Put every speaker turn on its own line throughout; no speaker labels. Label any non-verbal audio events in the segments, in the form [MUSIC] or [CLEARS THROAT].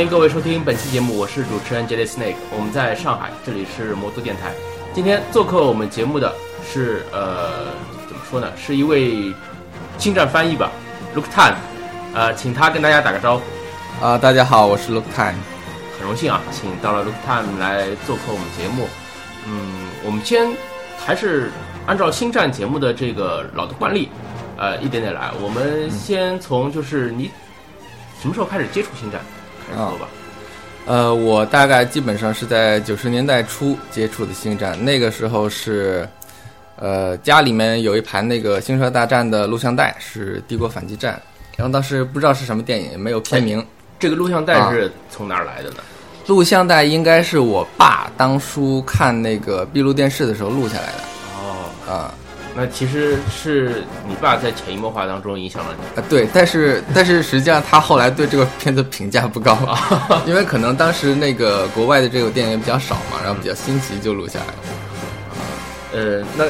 欢迎各位收听本期节目，我是主持人 Jelly Snake，我们在上海，这里是魔都电台。今天做客我们节目的是呃，怎么说呢，是一位星战翻译吧，Look Tan，呃，请他跟大家打个招呼。
啊，大家好，我是 Look Tan，
很荣幸啊，请到了 Look Tan 来做客我们节目。嗯，我们先还是按照星战节目的这个老的惯例，呃，一点点来。我们先从就是你什么时候开始接触星战开始说吧。
呃，我大概基本上是在九十年代初接触的星战，那个时候是，呃，家里面有一盘那个《星球大战》的录像带，是《帝国反击战》，然后当时不知道是什么电影，也没有片名。
这个录像带是从哪儿来的呢？
录像带应该是我爸当初看那个闭路电视的时候录下来的。
哦，
啊
那其实是你爸在潜移默化当中影响了你。
啊，对，但是但是实际上他后来对这个片子评价不高，[LAUGHS] 因为可能当时那个国外的这个电影比较少嘛，然后比较新奇就录下来了。
呃，那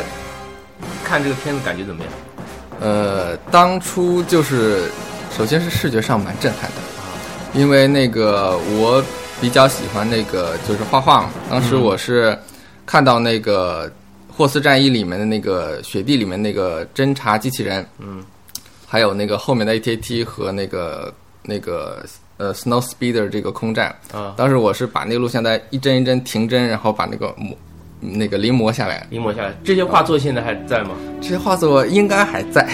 看这个片子感觉怎么样？
呃，当初就是，首先是视觉上蛮震撼的，因为那个我比较喜欢那个就是画画嘛，当时我是看到那个《霍斯战役》里面的那个雪地里面那个侦察机器人，
嗯，
还有那个后面的 AT-AT 和那个那个呃 Snow Speeder 这个空战，
啊，
当时我是把那个录像带一帧一帧停帧，然后把那个模那个临摹下来，
临摹下来，这些画作现在还在吗？
这些画作应该还在。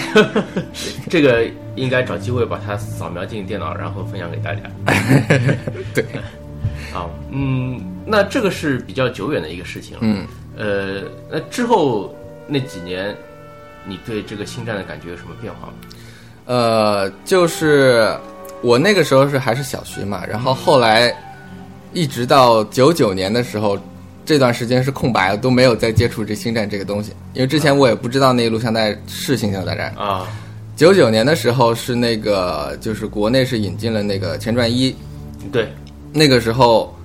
[LAUGHS]
这个应该找机会把它扫描进电脑，然后分享给大家。[LAUGHS]
对，[LAUGHS]
啊，嗯，那这个是比较久远的一个事情了。
嗯。
呃，那之后那几年，你对这个星战的感觉有什么变化吗？
呃，就是我那个时候是还是小学嘛，然后后来一直到九九年的时候，这段时间是空白的，都没有再接触这星战这个东西，因为之前我也不知道那个录像带是星球大战。
啊，
九九年的时候是那个就是国内是引进了那个前传一，
对，
那个时候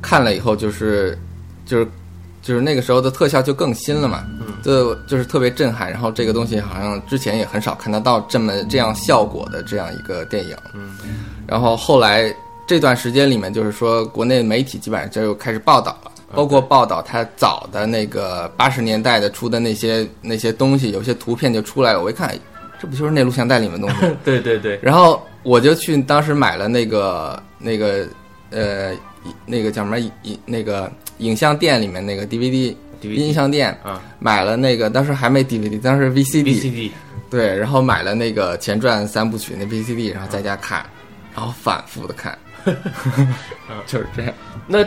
看了以后就是就是就是那个时候的特效就更新了嘛，就就是特别震撼。然后这个东西好像之前也很少看得到这么这样效果的这样一个电影。
嗯，
然后后来这段时间里面，就是说国内媒体基本上就开始报道了。包括报道它早的那个八十年代的出的那些那些东西，有些图片就出来了。我一看，哎这不就是那录像带里面的东西？[LAUGHS]
对对对，
然后我就去当时买了那个那个呃那个叫什么一那个影像店里面那个 DVD 音
DVD
像店
啊。
买了那个当时还没 DVD，当时
VCD，，VCD
对，然后买了那个前传三部曲那 VCD，然后在家看，然后反复的看，[LAUGHS] 就是这样。
那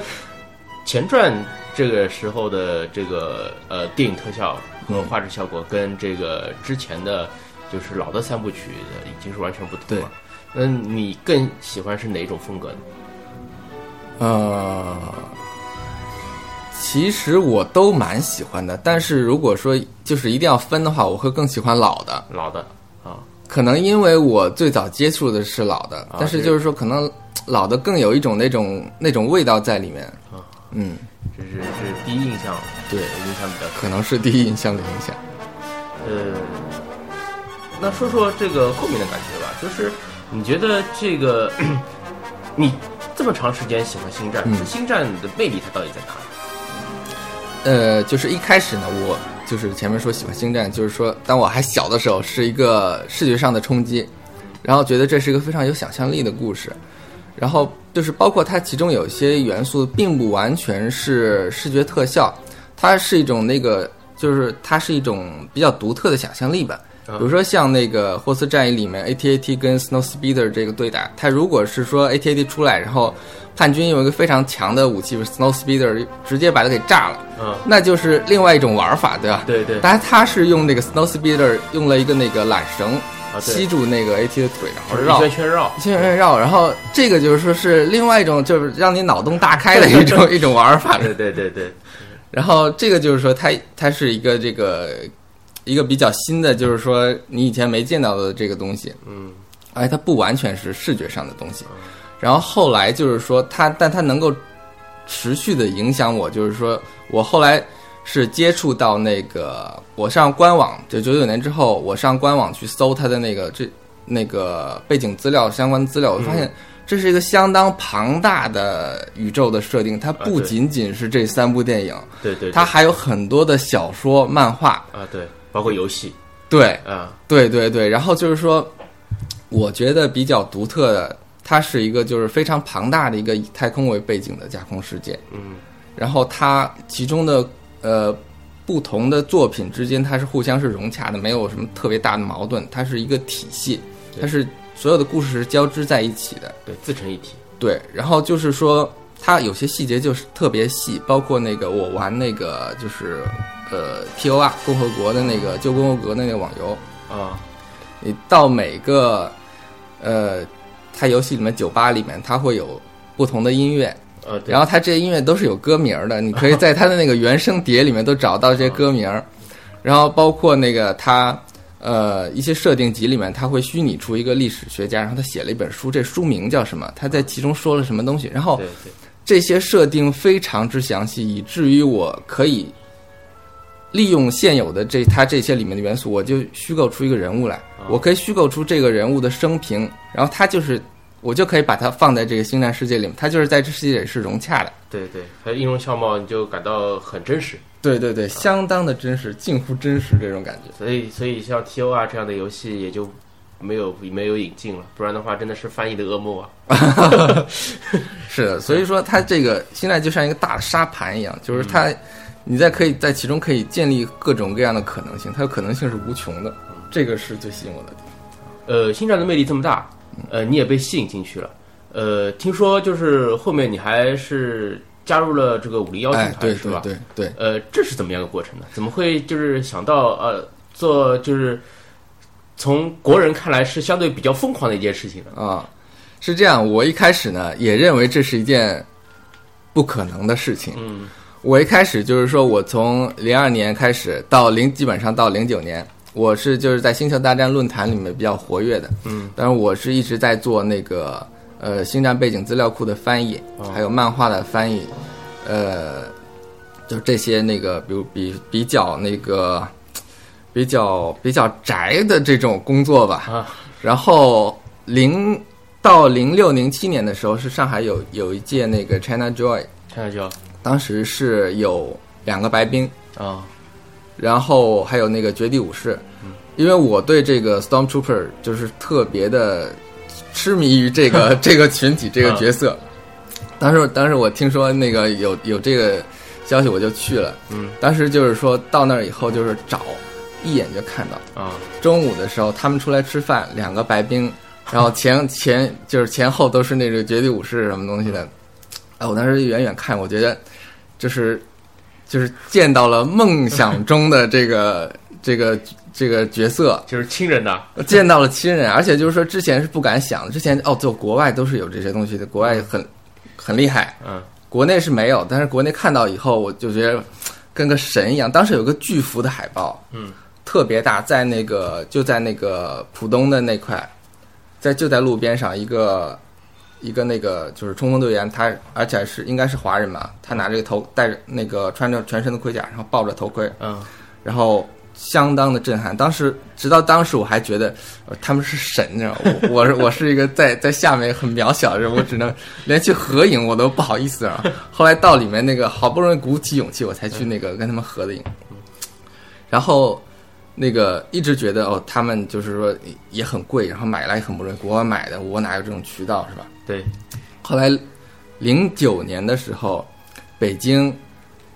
前传这个时候的这个呃电影特效和画质效果，跟这个之前的，就是老的三部曲的已经是完全不同了。那你更喜欢是哪种风格呢？
呃，其实我都蛮喜欢的，但是如果说就是一定要分的话，我会更喜欢老的。
老的啊，
可能因为我最早接触的是老的，
啊
但是就是说，可能老的更有一种那种那种味道在里面。
啊
嗯，
这是这是第一印象，
对
影响比较。
可能是第一印象的影响。
呃，那说说这个后面的感觉吧，就是你觉得这个 [CLEARS THROAT] 你这么长时间喜欢星战，
嗯
这星战的魅力它到底在哪里？
呃，就是一开始呢，我就是前面说喜欢星战，就是说当我还小的时候，是一个视觉上的冲击，然后觉得这是一个非常有想象力的故事，然后就是包括它其中有些元素，并不完全是视觉特效，它是一种那个，就是它是一种比较独特的想象力吧。
啊
比如说像那个《霍斯战役》里面 AT-AT 跟 Snow Speeder 这个对打，他如果是说 AT-AT 出来，然后叛军用一个非常强的武器 Snow Speeder 直接把它给炸了，
嗯，
那就是另外一种玩法，对吧？
对对。
但是它是用那个 Snow Speeder 用了一个那个缆绳吸住那个 AT 的腿，然后绕。
一圈圈绕，
一圈圈绕，然后这个就是说是另外一种就是让你脑洞大开的一种 [LAUGHS] 一种玩法。
对对对对，
然后这个就是说它它是一个这个一个比较新的，就是说你以前没见到的这个东西，
嗯
而且它不完全是视觉上的东西。然后后来就是说它，但它能够持续的影响我，就是说我后来是接触到那个，我上官网，就九九年之后，我上官网去搜它的那个这那个背景资料相关资料，我发现这是一个相当庞大的宇宙的设定，它不仅仅是这三部电影，
对对，对。
它还有很多的小说、漫画。
啊对，包括游戏。
对，
啊。
对对对，然后就是说，我觉得比较独特的，它是一个就是非常庞大的一个以太空为背景的架空世界，
嗯。
然后它其中的呃不同的作品之间，它是互相是融洽的，没有什么特别大的矛盾，它是一个体系，它是所有的故事是交织在一起的。
对自成一体。
对，然后就是说，它有些细节就是特别细，包括那个我玩那个就是呃 P O R 共和国的那个旧共和国的那个网游，
啊。
你到每个呃，它游戏里面酒吧里面，它会有不同的音乐，
呃
然后它这些音乐都是有歌名儿的，你可以在它的那个原声碟里面都找到这些歌名儿，然后包括那个它呃一些设定集里面，它会虚拟出一个历史学家，然后他写了一本书，这书名叫什么？他在其中说了什么东西？然后这些设定非常之详细，以至于我可以利用现有的这它这些里面的元素，我就虚构出一个人物来，我可以虚构出这个人物的生平，然后他就是我就可以把它放在这个星战世界里面，它就是在这世界里是融洽的。
对对，还有音容笑貌，你就感到很真实。
对对对，相当的真实，近乎真实这种感觉。
所以所以像 T O R 这样的游戏也就没有没有引进了，不然的话真的是翻译的噩梦啊。[LAUGHS]
是的，所以说它这个现在就像一个大的沙盘一样，就是它，你在可以在其中可以建立各种各样的可能性，它的可能性是无穷的，这个是最吸引我的地方。
呃，星战的魅力这么大，呃，你也被吸引进去了。呃，听说就是后面你还是加入了这个武力邀请
哎，
团、
对
是吧？
对对对，
呃，这是怎么样的过程呢？怎么会就是想到呃做就是从国人看来是相对比较疯狂的一件事情呢？
啊，是这样。我一开始呢也认为这是一件不可能的事情。
嗯
我一开始就是说我从零二年开始到零，基本上到零九年，我是就是在星球大战论坛里面比较活跃的。
嗯，
但是我是一直在做那个呃星战背景资料库的翻译，
哦
还有漫画的翻译，呃，就这些那个比如比比较那个比较比较宅的这种工作吧。
啊
然后零到零六零七年的时候，是上海有有一届那个 China Joy，
看下就
当时是有两个白冰，
啊
然后还有那个绝地武士，因为我对这个 Stormtrooper 就是特别的痴迷于这个 [LAUGHS] 这个群体这个角色。当时当时我听说那个有有这个消息，我就去了。
嗯，
当时就是说到那儿以后，就是找一眼就看到。
啊
中午的时候，他们出来吃饭，两个白冰，[LAUGHS] 然后前前就是前后都是那个绝地武士什么东西的。哎，我当时远远看，我觉得就是就是见到了梦想中的这个这个这个角色，
就是亲人呐。[LAUGHS]
见到了亲人，而且就是说之前是不敢想的，之前哦，就国外都是有这些东西的，国外很很厉害，
嗯。
国内是没有，但是国内看到以后，我就觉得跟个神一样。当时有个巨幅的海报，
嗯，
特别大，在那个就在那个浦东的那块，在就在路边上一个一个那个就是冲锋队员，他而且是应该是华人嘛，他拿着个头戴着那个穿着全身的盔甲，然后抱着头盔，
嗯
然后相当的震撼。当时直到当时我还觉得、呃他们是神，你知道吗？我我是我是一个在在下面很渺小的人，我只能连去合影我都不好意思啊。[LAUGHS] 后来到里面那个好不容易鼓起勇气，我才去那个跟他们合的影。然后那个一直觉得哦，他们就是说也很贵，然后买来也很不容易，国外买的，我哪有这种渠道是吧？
对，
后来零九年的时候，北京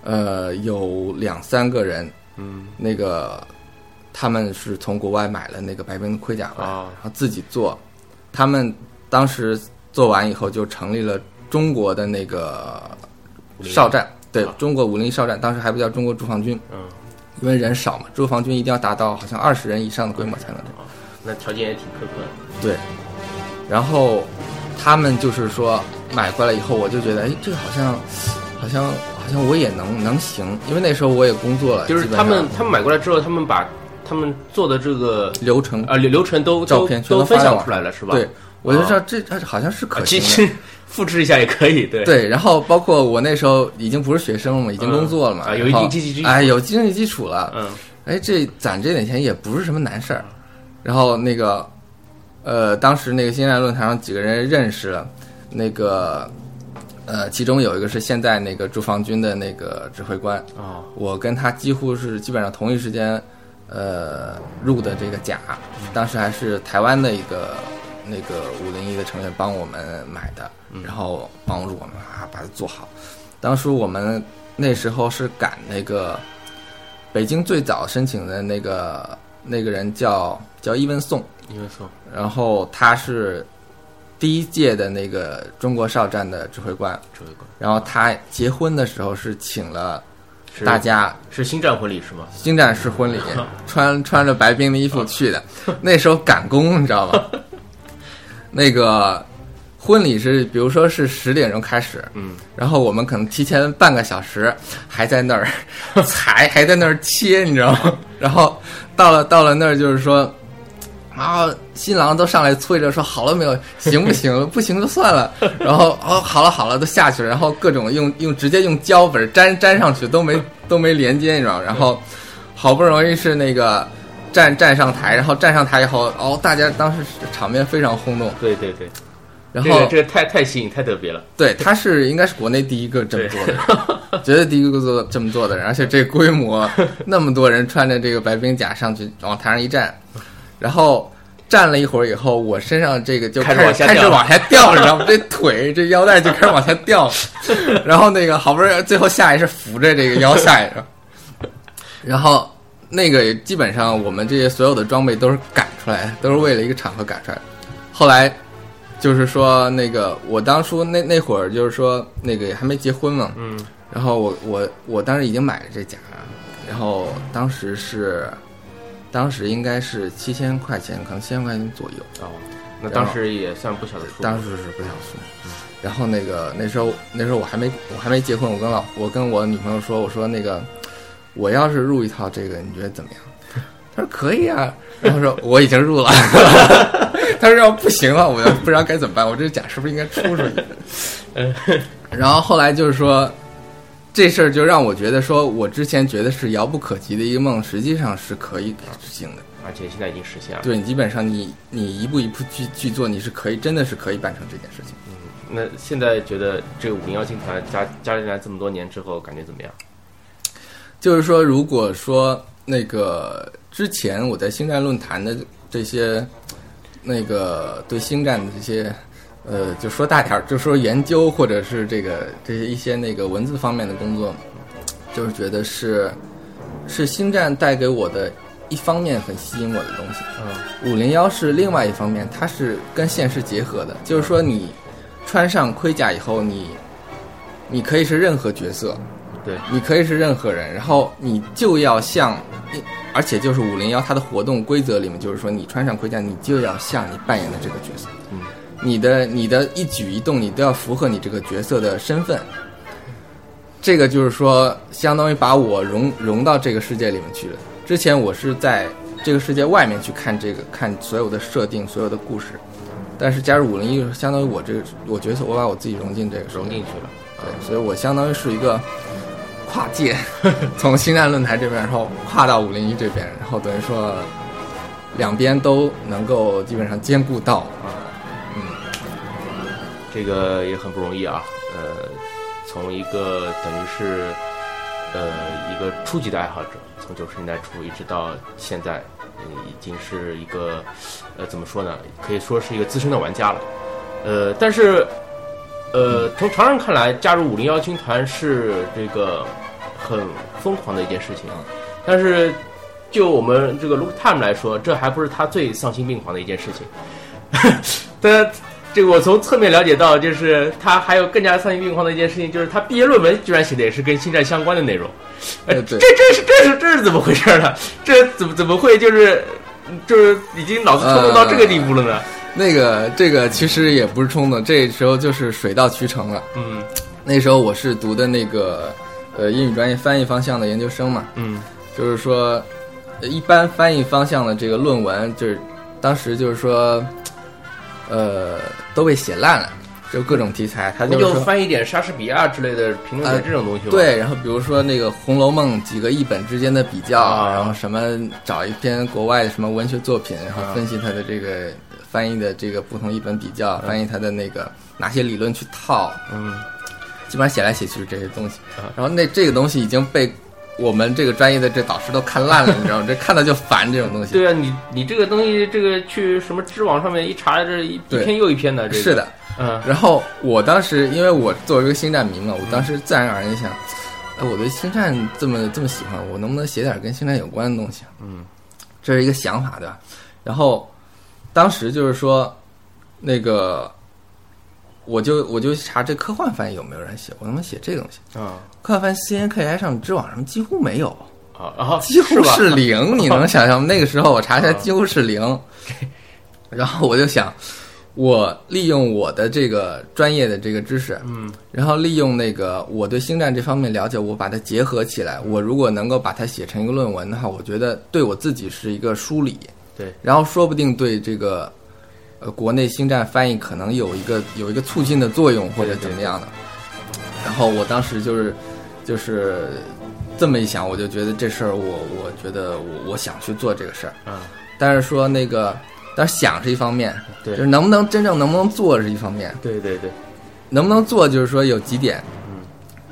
呃有两三个人，
嗯。
那个他们是从国外买了那个白冰的盔甲回来，
哦
然后自己做。他们当时做完以后，就成立了中国的那个哨站，对
啊
中国五零一哨站，当时还不叫中国驻防军，
嗯，
因为人少嘛，驻防军一定要达到好像二十人以上的规模才能
哦那条件也挺苛刻的。
对，然后他们就是说买过来以后，我就觉得，哎，这个好像，好像，好像我也能能行，因为那时候我也工作了，
就是他们他们买过来之后，他们把他们做的这个
流程，
啊流流程都都
照片全
都分享出来了，是吧？
对，我就知道
啊
这这好像是可行的。
实 [LAUGHS] 复制一下也可以，对。
对，然后包括我那时候已经不是学生了嘛，已经工作了嘛，
啊有一定经济基础。
哎，有经济基础了，
嗯。
哎，这攒这点钱也不是什么难事儿。然后那个呃，当时那个星战论坛上几个人认识了，那个呃，其中有一个是现在那个驻防军的那个指挥官，
哦，
我跟他几乎是基本上同一时间，呃，入的这个甲，当时还是台湾的一个那个五零一的成员帮我们买的，然后帮助我们啊把它做好。当时我们那时候是赶那个北京最早申请的那个那个人叫叫伊文颂，
因为说
然后他是第一届的那个中国少战的指挥官，
指挥官
然后他结婚的时候是请了
是
大家
是星战婚礼是吗？
星战式婚礼，[LAUGHS] 穿穿着白冰的衣服去的。那时候赶工，你知道吗？那个婚礼是，比如说是十点钟开始，
嗯，
然后我们可能提前半个小时还在那儿裁，[LAUGHS] 还在那儿切，你知道吗？[LAUGHS] 然后到了到了那儿，就是说。啊，新郎都上来催着说好了没有，行不行？[LAUGHS] 不行就算了。然后哦，好了好了，都下去了。然后各种用用直接用胶粉粘粘上去，都没都没连接，你知道？然后好不容易是那个站站上台，然后站上台以后，哦，大家当时场面非常轰动。
对对对，
然后
这个这个太太新颖太特别了。
对，他是应该是国内第一个这么做的人，绝对第一个做这么做的人，而且这规模，那么多人穿着这个白冰甲上去往台上一站，然后站了一会儿以后，我身上这个就
开
开始
始往下掉
开始往下掉了，你知道吗？这腿这腰带就开始往下掉了，[LAUGHS] 然后那个好不容易最后下来是扶着这个腰下来的，然后那个基本上我们这些所有的装备都是赶出来的，都是为了一个场合赶出来的。后来就是说那个我当初那那会儿就是说那个还没结婚嘛，
嗯，
然后我我我当时已经买了这甲，然后当时是，当时应该是七千块钱，可能七千块钱左右，
哦，那当时也算不小的数。
当时是不小数。然后那个那时候那时候我还没我还没结婚，我跟老我跟我女朋友说，我说那个我要是入一套这个，你觉得怎么样？他说可以啊，然后说我已经入了，[LAUGHS] 他说要不行了，我不知道该怎么办，我这甲是不是应该出出去？然后后来就是说，这事儿就让我觉得说，我之前觉得是遥不可及的一个梦，实际上是可以执行的。
而且现在已经实现了。
对你基本上你你一步一步去去做，你是可以真的是可以办成这件事情。
嗯那现在觉得这个五零幺军团加加进来这么多年之后，感觉怎么样？
就是说，如果说那个之前我在星战论坛的这些那个对星战的这些呃，就说大点儿，就说研究或者是这个这些一些那个文字方面的工作，就是觉得是是星战带给我的一方面很吸引我的东西。
嗯，
五零幺是另外一方面，它是跟现实结合的，就是说你穿上盔甲以后，你你可以是任何角色，
对，
你可以是任何人，然后你就要像，而且就是五零幺它的活动规则里面，就是说你穿上盔甲，你就要像你扮演的这个角色，
嗯，
你的你的一举一动，你都要符合你这个角色的身份。这个就是说，相当于把我融融到这个世界里面去了。之前我是在这个世界外面去看这个看所有的设定、所有的故事，但是加入五零一，相当于我这个我角色，我把我自己融进这个
融进去了。
对，所以我相当于是一个跨界，[LAUGHS] 从星战论坛这边，然后跨到五零一这边，然后等于说两边都能够基本上兼顾到。
嗯这个也很不容易啊。呃，从一个等于是呃一个初级的爱好者，从九十年代初一直到现在，呃已经是一个呃怎么说呢？可以说是一个资深的玩家了。呃，但是呃从常人看来，加入五零幺军团是这个很疯狂的一件事情，但是就我们这个 Look Time 来说，这还不是他最丧心病狂的一件事情。[LAUGHS] 但这个我从侧面了解到，就是他还有更加丧心病狂的一件事情，就是他毕业论文居然写的也是跟星战相关的内容。呃，
呃
这这是这是这是怎么回事呢？这怎么怎么会就是就是已经脑子冲动到这个地步了呢？
那个这个其实也不是冲动，这时候就是水到渠成了。
嗯
那时候我是读的那个呃英语专业翻译方向的研究生嘛，
嗯
就是说，呃一般翻译方向的这个论文，就是当时就是说，呃，都被写烂了，就各种题材，他就是
翻译点莎士比亚之类的评论这种东西吗？，
对，然后比如说那个《红楼梦》几个译本之间的比较，
啊
然后什么找一篇国外的什么文学作品，然后分析它的这个翻译的这个不同译本比较，翻译它的那个哪些理论去套，
嗯，
基本上写来写去是这些东西
啊。
然后那这个东西已经被我们这个专业的这导师都看烂了，你知道吗？[LAUGHS] 这看到就烦这种东西。
对啊，你你这个东西，这个去什么知网上面一查，这一一篇又一篇的，这个
是的，
嗯
然后我当时因为我作为一个星战迷嘛，我当时自然而然就想，哎，我对星战这么这么喜欢，我能不能写点跟星战有关的东西？
嗯，
这是一个想法，对吧？然后当时就是说，那个我就我就查这科幻翻译有没有人写，我能不能写这个东西？
啊
科幻翻译 CNKI 上知网上几乎没有，
啊啊，
几乎是零，[LAUGHS] 你能想象吗？那个时候我查一下，
啊
几乎是零。然后我就想，我利用我的这个专业的这个知识，
嗯
然后利用那个我对星战这方面了解，我把它结合起来。我如果能够把它写成一个论文的话，我觉得对我自己是一个梳理。
对，
然后说不定对这个呃国内星战翻译可能有一个有一个促进的作用，或者怎么样的。然后我当时就是就是这么一想，我就觉得这事儿我我觉得我我想去做这个事儿，
嗯。
但是说那个，但是想是一方面，
对。
就是能不能真正能不能做是一方面，
对对对，
能不能做就是说有几点，
嗯。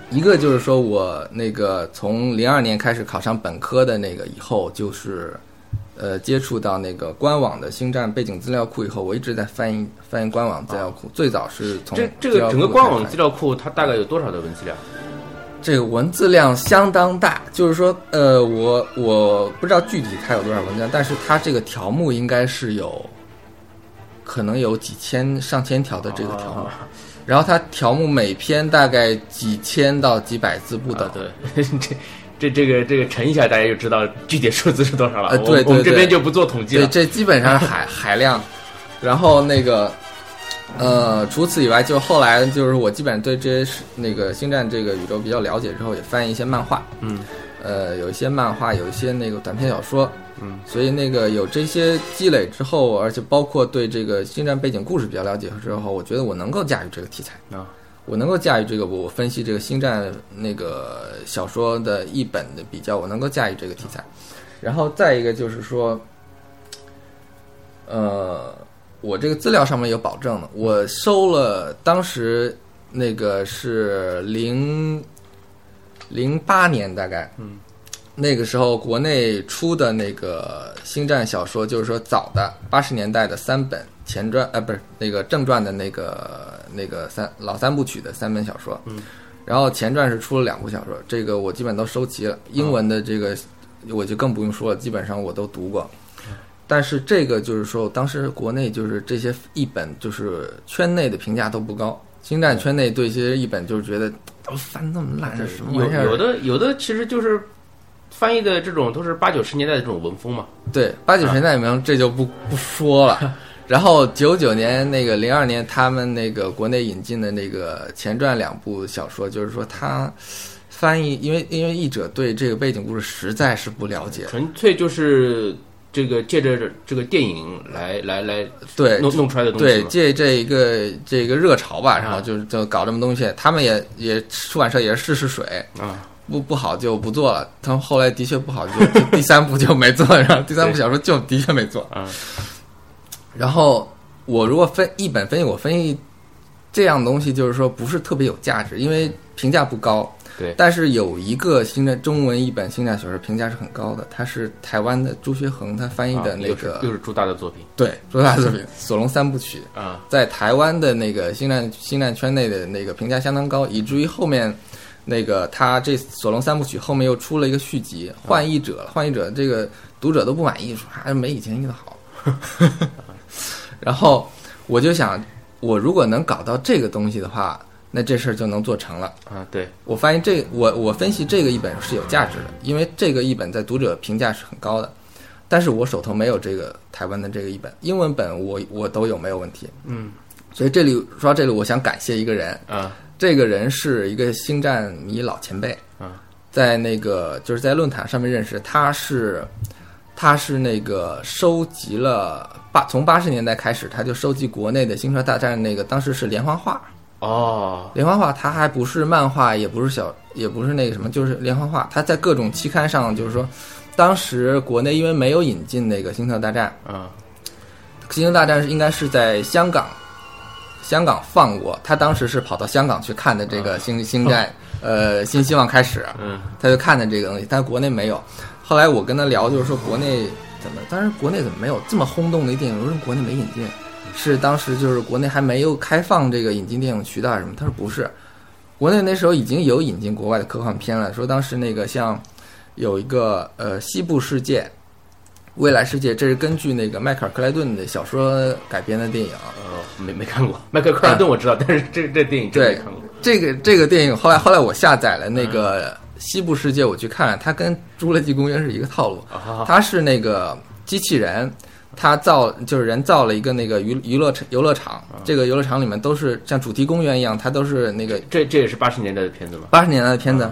一个就是说我那个从零二年开始考上本科的那个以后，就是呃接触到那个官网的星战背景资料库以后，我一直在翻译翻译官网资料库，最早是从
这这个整个官网资料库它大概有多少的文字量？
这个文字量相当大，就是说，呃，我我不知道具体它有多少文字量，但是它这个条目应该是有，可能有几千上千条的这个条目，
啊
然后它条目每篇大概几千到几百字不等。
啊，对，这这这个这个乘一下，大家就知道具体数字是多少了。
对对
我们这边就不做统计
对，
了。
这基本上是海 [LAUGHS] 海量。然后那个，呃，除此以外，就后来就是我基本上对这些是那个星战这个宇宙比较了解之后，也翻译一些漫画。
嗯
呃，有一些漫画，有一些那个短篇小说，
嗯，
所以那个有这些积累之后，而且包括对这个星战背景故事比较了解之后，我觉得我能够驾驭这个题材，
啊
我能够驾驭这个，我分析这个星战那个小说的一本的比较，我能够驾驭这个题材。然后再一个就是说，呃，我这个资料上面有保证的，我收了当时那个是零零八年大概，那个时候国内出的那个星战小说，就是说早的八十年代的三本前传，呃，不是那个正传的那个那个三老三部曲的三本小说，
嗯，
然后前传是出了两部小说，这个我基本都收齐了，英文的这个我就更不用说了，基本上我都读过。但是这个就是说，当时国内就是这些译本，就是圈内的评价都不高。星战圈内对这些译本就是觉得都翻那么烂，是什么
有
玩意儿？
有的有的其实就是翻译的这种都是八九十年代的这种文风嘛。
对，八九十年代名这就不不说了。[LAUGHS] 然后九九年那个零二年，他们那个国内引进的那个前传两部小说，就是说他翻译，因为因为译者对这个背景故事实在是不了解，
纯粹就是这个借着这个电影来来来
对
弄弄出来的东西
对，借这一个这个热潮吧，
啊
然后就就搞这么东西。他们也也出版社也是试试水，
啊，
不不好就不做了。他们后来的确不好，就就第三部就没做，然后第三部小说就的确没做。
啊
然后我如果分一本分析，我分析这样东西就是说不是特别有价值，因为评价不高。
对
但是有一个新的中文译本星战小说评价是很高的，它是台湾的朱学恒他翻译的
啊
那个、
又是又是朱大的作品
对朱大作品《索隆三部曲》。
啊
在台湾的那个星战星战圈内的那个评价相当高，以至于后面那个他这《索隆三部曲》后面又出了一个续集《幻译者》，幻译者这个读者都不满意，说还是没以前译的好。[LAUGHS] 然后我就想，我如果能搞到这个东西的话，那这事儿就能做成了。
啊对。
我发现这我我分析这个译本是有价值的，因为这个译本在读者评价是很高的，但是我手头没有这个台湾的这个译本，英文本我我都有没有问题。
嗯。
所以这里说到这里，我想感谢一个人，
啊。
这个人是一个星战迷老前辈，
啊。
在那个就是在论坛上面认识，他是他是那个收集了八从八十年代开始，他就收集国内的《星球大战》那个当时是连环画，
哦
连环画它还不是漫画，也不是小，也不是那个什么，就是连环画。它在各种期刊上，就是说，当时国内因为没有引进那个《星球大战》，
嗯
星球大战》应该是在香港香港放过，他当时是跑到香港去看的这个星星战，[LAUGHS] 呃，新希望开始，
嗯
他就看的这个东西，但是国内没有。后来我跟他聊，就是说国内怎么，当时国内怎么没有这么轰动的一电影？我说国内没引进，是当时就是国内还没有开放这个引进电影渠道什么？他说不是，国内那时候已经有引进国外的科幻片了。说当时那个像有一个呃西部世界、未来世界，这是根据那个迈克尔克莱顿的小说改编的电影。
呃，没没看过，迈克尔克莱顿我知道，但是这这电影真没看过。
这个这个电影后来后来我下载了那个西部世界，我去看了，它跟《侏罗纪公园》是一个套路。
啊，
它是那个机器人，它造就是人造了一个那个娱娱乐场游乐场，这个游乐场里面都是像主题公园一样，它都是那个
这这也是八十年代的片子吗？
八十年代的片子，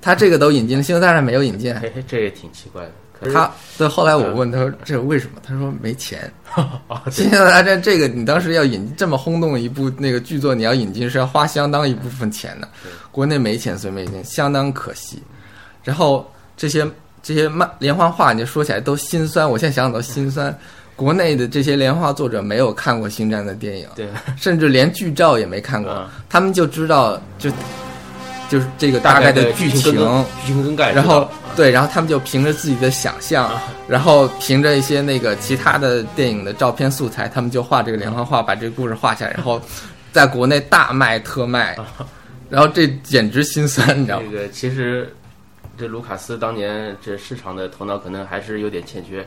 它这个都引进了，《星球大战》没有引进。
嘿嘿，这也挺奇怪的。
他对后来我问他说这为什么？他说没钱。[LAUGHS]
啊，《
星球大战》这个你当时要引这么轰动的一部那个剧作，你要引进是要花相当一部分钱的
对，
国内没钱，所以没钱，相当可惜。然后这些这些漫连环画，你说起来都心酸，我现在想想都心酸。国内的这些连环画作者没有看过《星战》的电影，
对，
甚至连剧照也没看过，
嗯
他们就知道就就是这个
大
概的
的
剧情
剧情
然后对，然后他们就凭着自己的想象，
啊。
然后凭着一些那个其他的电影的照片素材，他们就画这个连环画，把这个故事画下来，然后在国内大卖特卖，然后这简直心酸，你知道吗？
这个其实这卢卡斯当年这市场的头脑可能还是有点欠缺。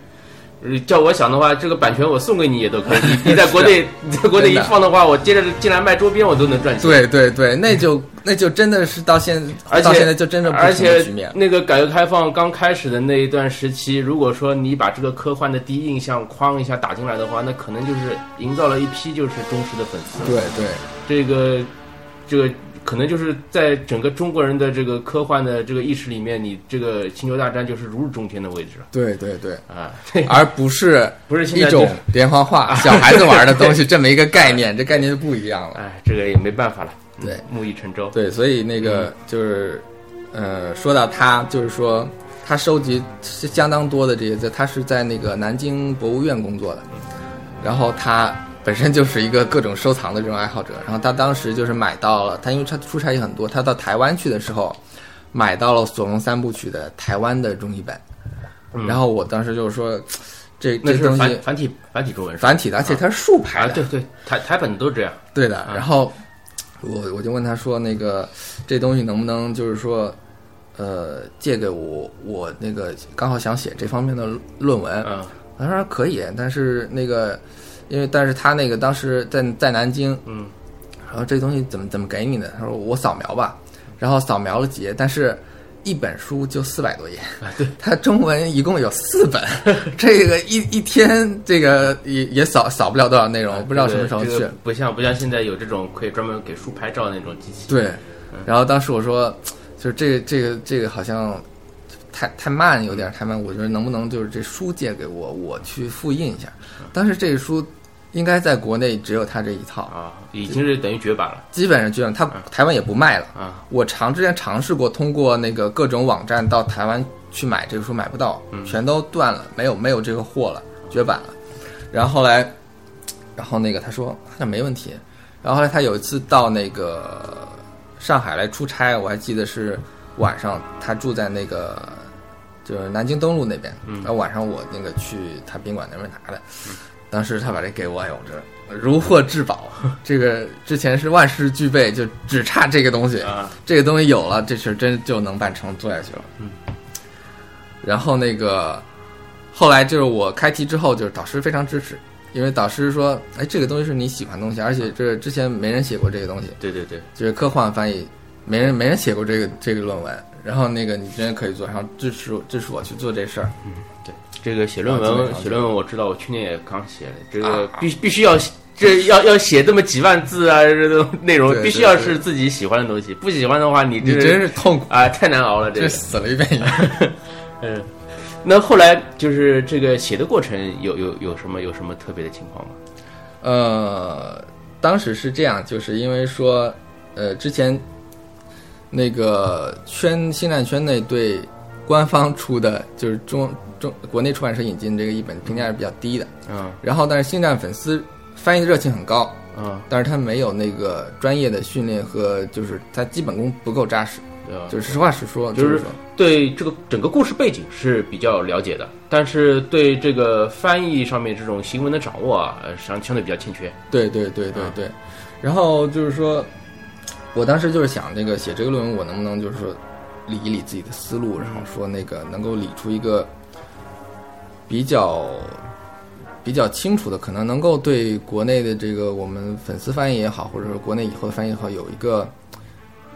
呃叫我想的话，这个版权我送给你也都可以。你 [LAUGHS] 你在国内，你在国内一放的话，我接着进来卖周边，我都能赚钱。
对对对，那就那就真的是到现
而且
到现在就真的不
而且。那个改革开放刚开始的那一段时期，如果说你把这个科幻的第一印象哐一下打进来的话，那可能就是营造了一批就是忠实的粉丝。
对对
这个这个可能就是在整个中国人的这个科幻的这个意识里面，你这个星球大战就是如日中天的位置了。
对对对，
啊，[LAUGHS]
而不是
不是
一种连环画，小孩子玩的东西这么一个概念，[LAUGHS] 这概念就不一样了。
哎，这个也没办法了，嗯
对，
木已成舟。
对，所以那个就是，呃，说到他，就是说他收集是相当多的这些，在他是在那个南京博物院工作的，然后他本身就是一个各种收藏的这种爱好者，然后他当时就是买到了，他因为他出差也很多，他到台湾去的时候，买到了《索隆三部曲》的台湾的中译本，
嗯
然后我当时就是说，这这东西
繁繁体繁体中文
繁体的，而且它是竖排
啊，
的，
对对，台台本都是这样。
对的，然后我我就问他说，那个这东西能不能就是说，呃，借给我，我那个刚好想写这方面的论文。
嗯
他说可以，但是那个，因为但是他那个当时在在南京，
嗯，
然后这东西怎么怎么给你的？他说我扫描吧，然后扫描了几页，但是。一本书就四百多页，对，他中文一共有四本，[LAUGHS] 这个一一天这个也也扫扫不了多少内容，不知道什么时候去。
这个不像不像现在有这种可以专门给书拍照的那种机器。
对，然后当时我说，就是这个这个这个好像太太慢，有点太慢。我觉得能不能就是这书借给我，我去复印一下。当时这个书应该在国内只有他这一套，
啊，已经是等于绝版了
基本上居然他台湾也不卖了。
啊。
我尝之前尝试过通过那个各种网站到台湾去买这个书，买不到，全都断了，没有没有这个货了，绝版了。然后后来，然后那个他说那没问题。然后后来他有一次到那个上海来出差，我还记得是晚上，他住在那个就是南京东路那边，然后晚上我那个去他宾馆那边拿的，当时他把这给我，哎呦，这如获至宝。[LAUGHS] 这个之前是万事俱备，就只差这个东西。
啊，
这个东西有了，这事真就能办成，做下去了。
嗯。
然后那个后来就是我开题之后，就是导师非常支持，因为导师说：“哎，这个东西是你喜欢的东西，而且这之前没人写过这个东西，
对对对，
就是科幻翻译，没人没人写过这个这个论文。然后那个你真的可以做，然后支持支持我去做这事儿。
对这个写论文，写论文我知道，我去年也刚写了，这个
啊
必必须要这要要写这么几万字啊，这种 [LAUGHS] 内容必须要是自己喜欢的东西，不喜欢的话，你这
你真是痛苦，
啊太难熬了，这
这
个。
死了一遍。[LAUGHS]
嗯，那后来就是这个写的过程有有有什么有什么特别的情况吗？
呃，当时是这样，就是因为说，呃，之前那个圈星战圈内对官方出的，就是中中国内出版社引进这个译本，评价是比较低的。
嗯
然后，但是星战粉丝翻译的热情很高，
嗯，
但是他没有那个专业的训练和就是他基本功不够扎实，
对吧？
就是实话实说，
就是对这个整个故事背景是比较了解的，但是对这个翻译上面这种行文的掌握啊，呃，相相对比较欠缺。
对对对对
嗯
对。然后就是说，我当时就是想这个写这个论文，我能不能就是说理一理自己的思路，然后说那个能够理出一个比较比较清楚的，可能能够对国内的这个我们粉丝翻译也好，或者说国内以后的翻译也好，有一个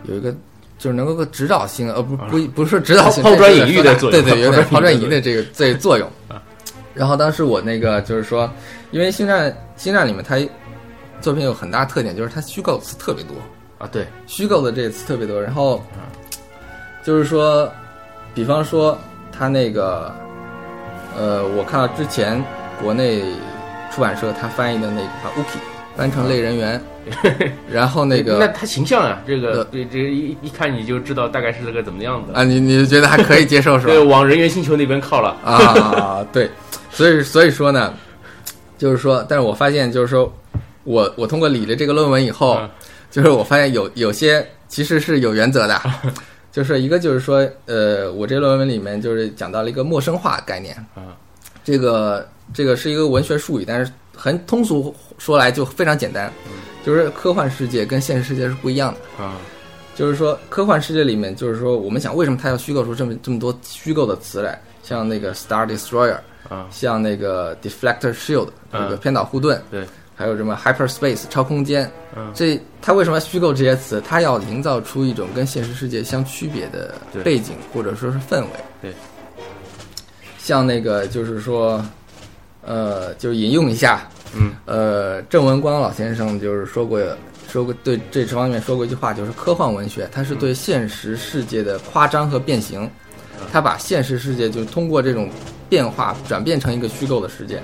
有一个。就是能够个指导性，呃，不不不是说指导性，
抛抛砖引玉的作用
对对，有点抛
抛砖引玉的
砖引玉的这个这个作用。[LAUGHS] 然后当时我那个就是说，因为星战星战里面它作品有很大特点，就是它虚构词特别多，
啊，对，
虚构的这个词特别多。然后就是说，比方说他那个，呃，我看到之前国内出版社他翻译的那个把 Wookie 翻成类人猿，然后那个
那他形象啊，这个
呃
对这个一一看你就知道大概是这个怎么样子。
啊，你你觉得还可以接受是吧？
对，往人猿星球那边靠了。
啊，对，所以所以说呢，就是说，但是我发现就是说我我通过理了这个论文以后，
嗯
就是我发现有有些其实是有原则的，[LAUGHS] 就是一个就是说，呃，我这论文里面就是讲到了一个陌生化概念，
啊
这个这个是一个文学术语，但是很通俗说来就非常简单，就是科幻世界跟现实世界是不一样的。
啊
就是说，科幻世界里面，就是说，我们想为什么它要虚构出这么这么多虚构的词来？像那个 Star Destroyer，
啊
像那个 Deflector Shield 这个
嗯
偏导护盾，
对，
还有什么 Hyperspace 超空间，
嗯。
这它为什么要虚构这些词？它要营造出一种跟现实世界相区别的背景或者说是氛围。
对，
像那个就是说，呃，就引用一下，
嗯。
呃，郑文光老先生就是说过，说过对这方面说过一句话，就是科幻文学它是对现实世界的夸张和变形，它把现实世界就通过这种变化转变成一个虚构的世界。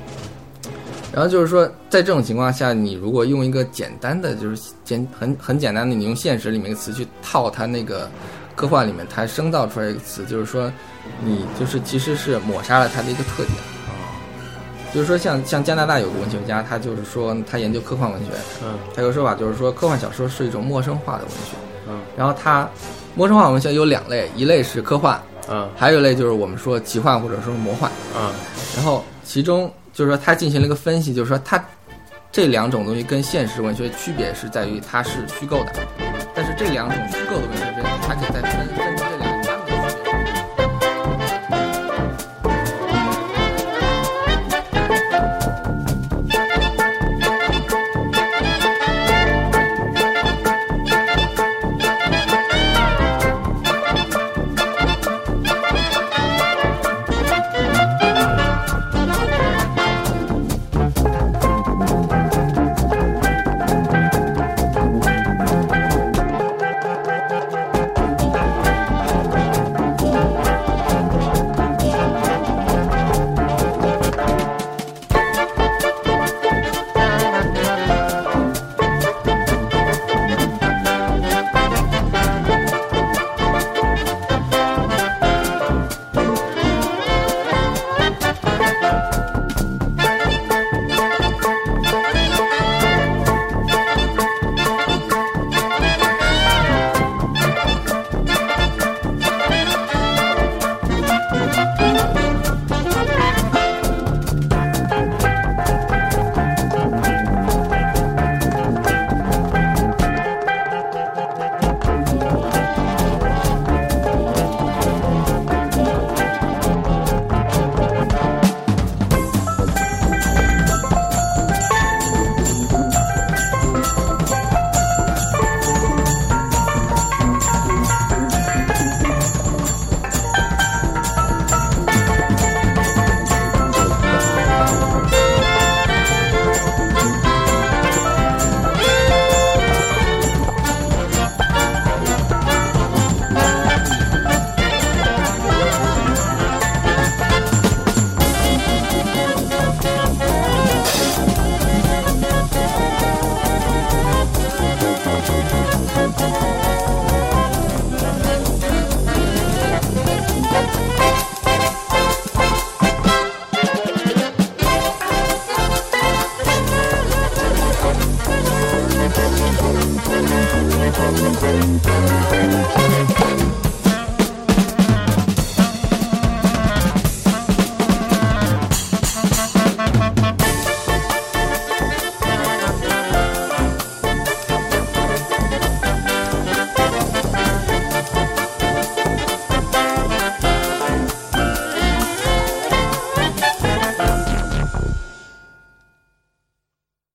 然后就是说，在这种情况下，你如果用一个简单的，就是简很很简单的，你用现实里面一个词去套它那个科幻里面它生造出来一个词，就是说，你就是其实是抹杀了它的一个特点。就是说像，像加拿大有个文学家，他就是说他研究科幻文学，
嗯
他有个说法就是说科幻小说是一种陌生化的文学。
嗯
然后它陌生化文学有两类，一类是科幻，
嗯
还有一类就是我们说奇幻或者说是魔幻。
嗯
然后其中就是说他进行了一个分析，就是说他这两种东西跟现实文学区别是在于它是虚构的，但是这两种虚构的文学之间，它可以再分分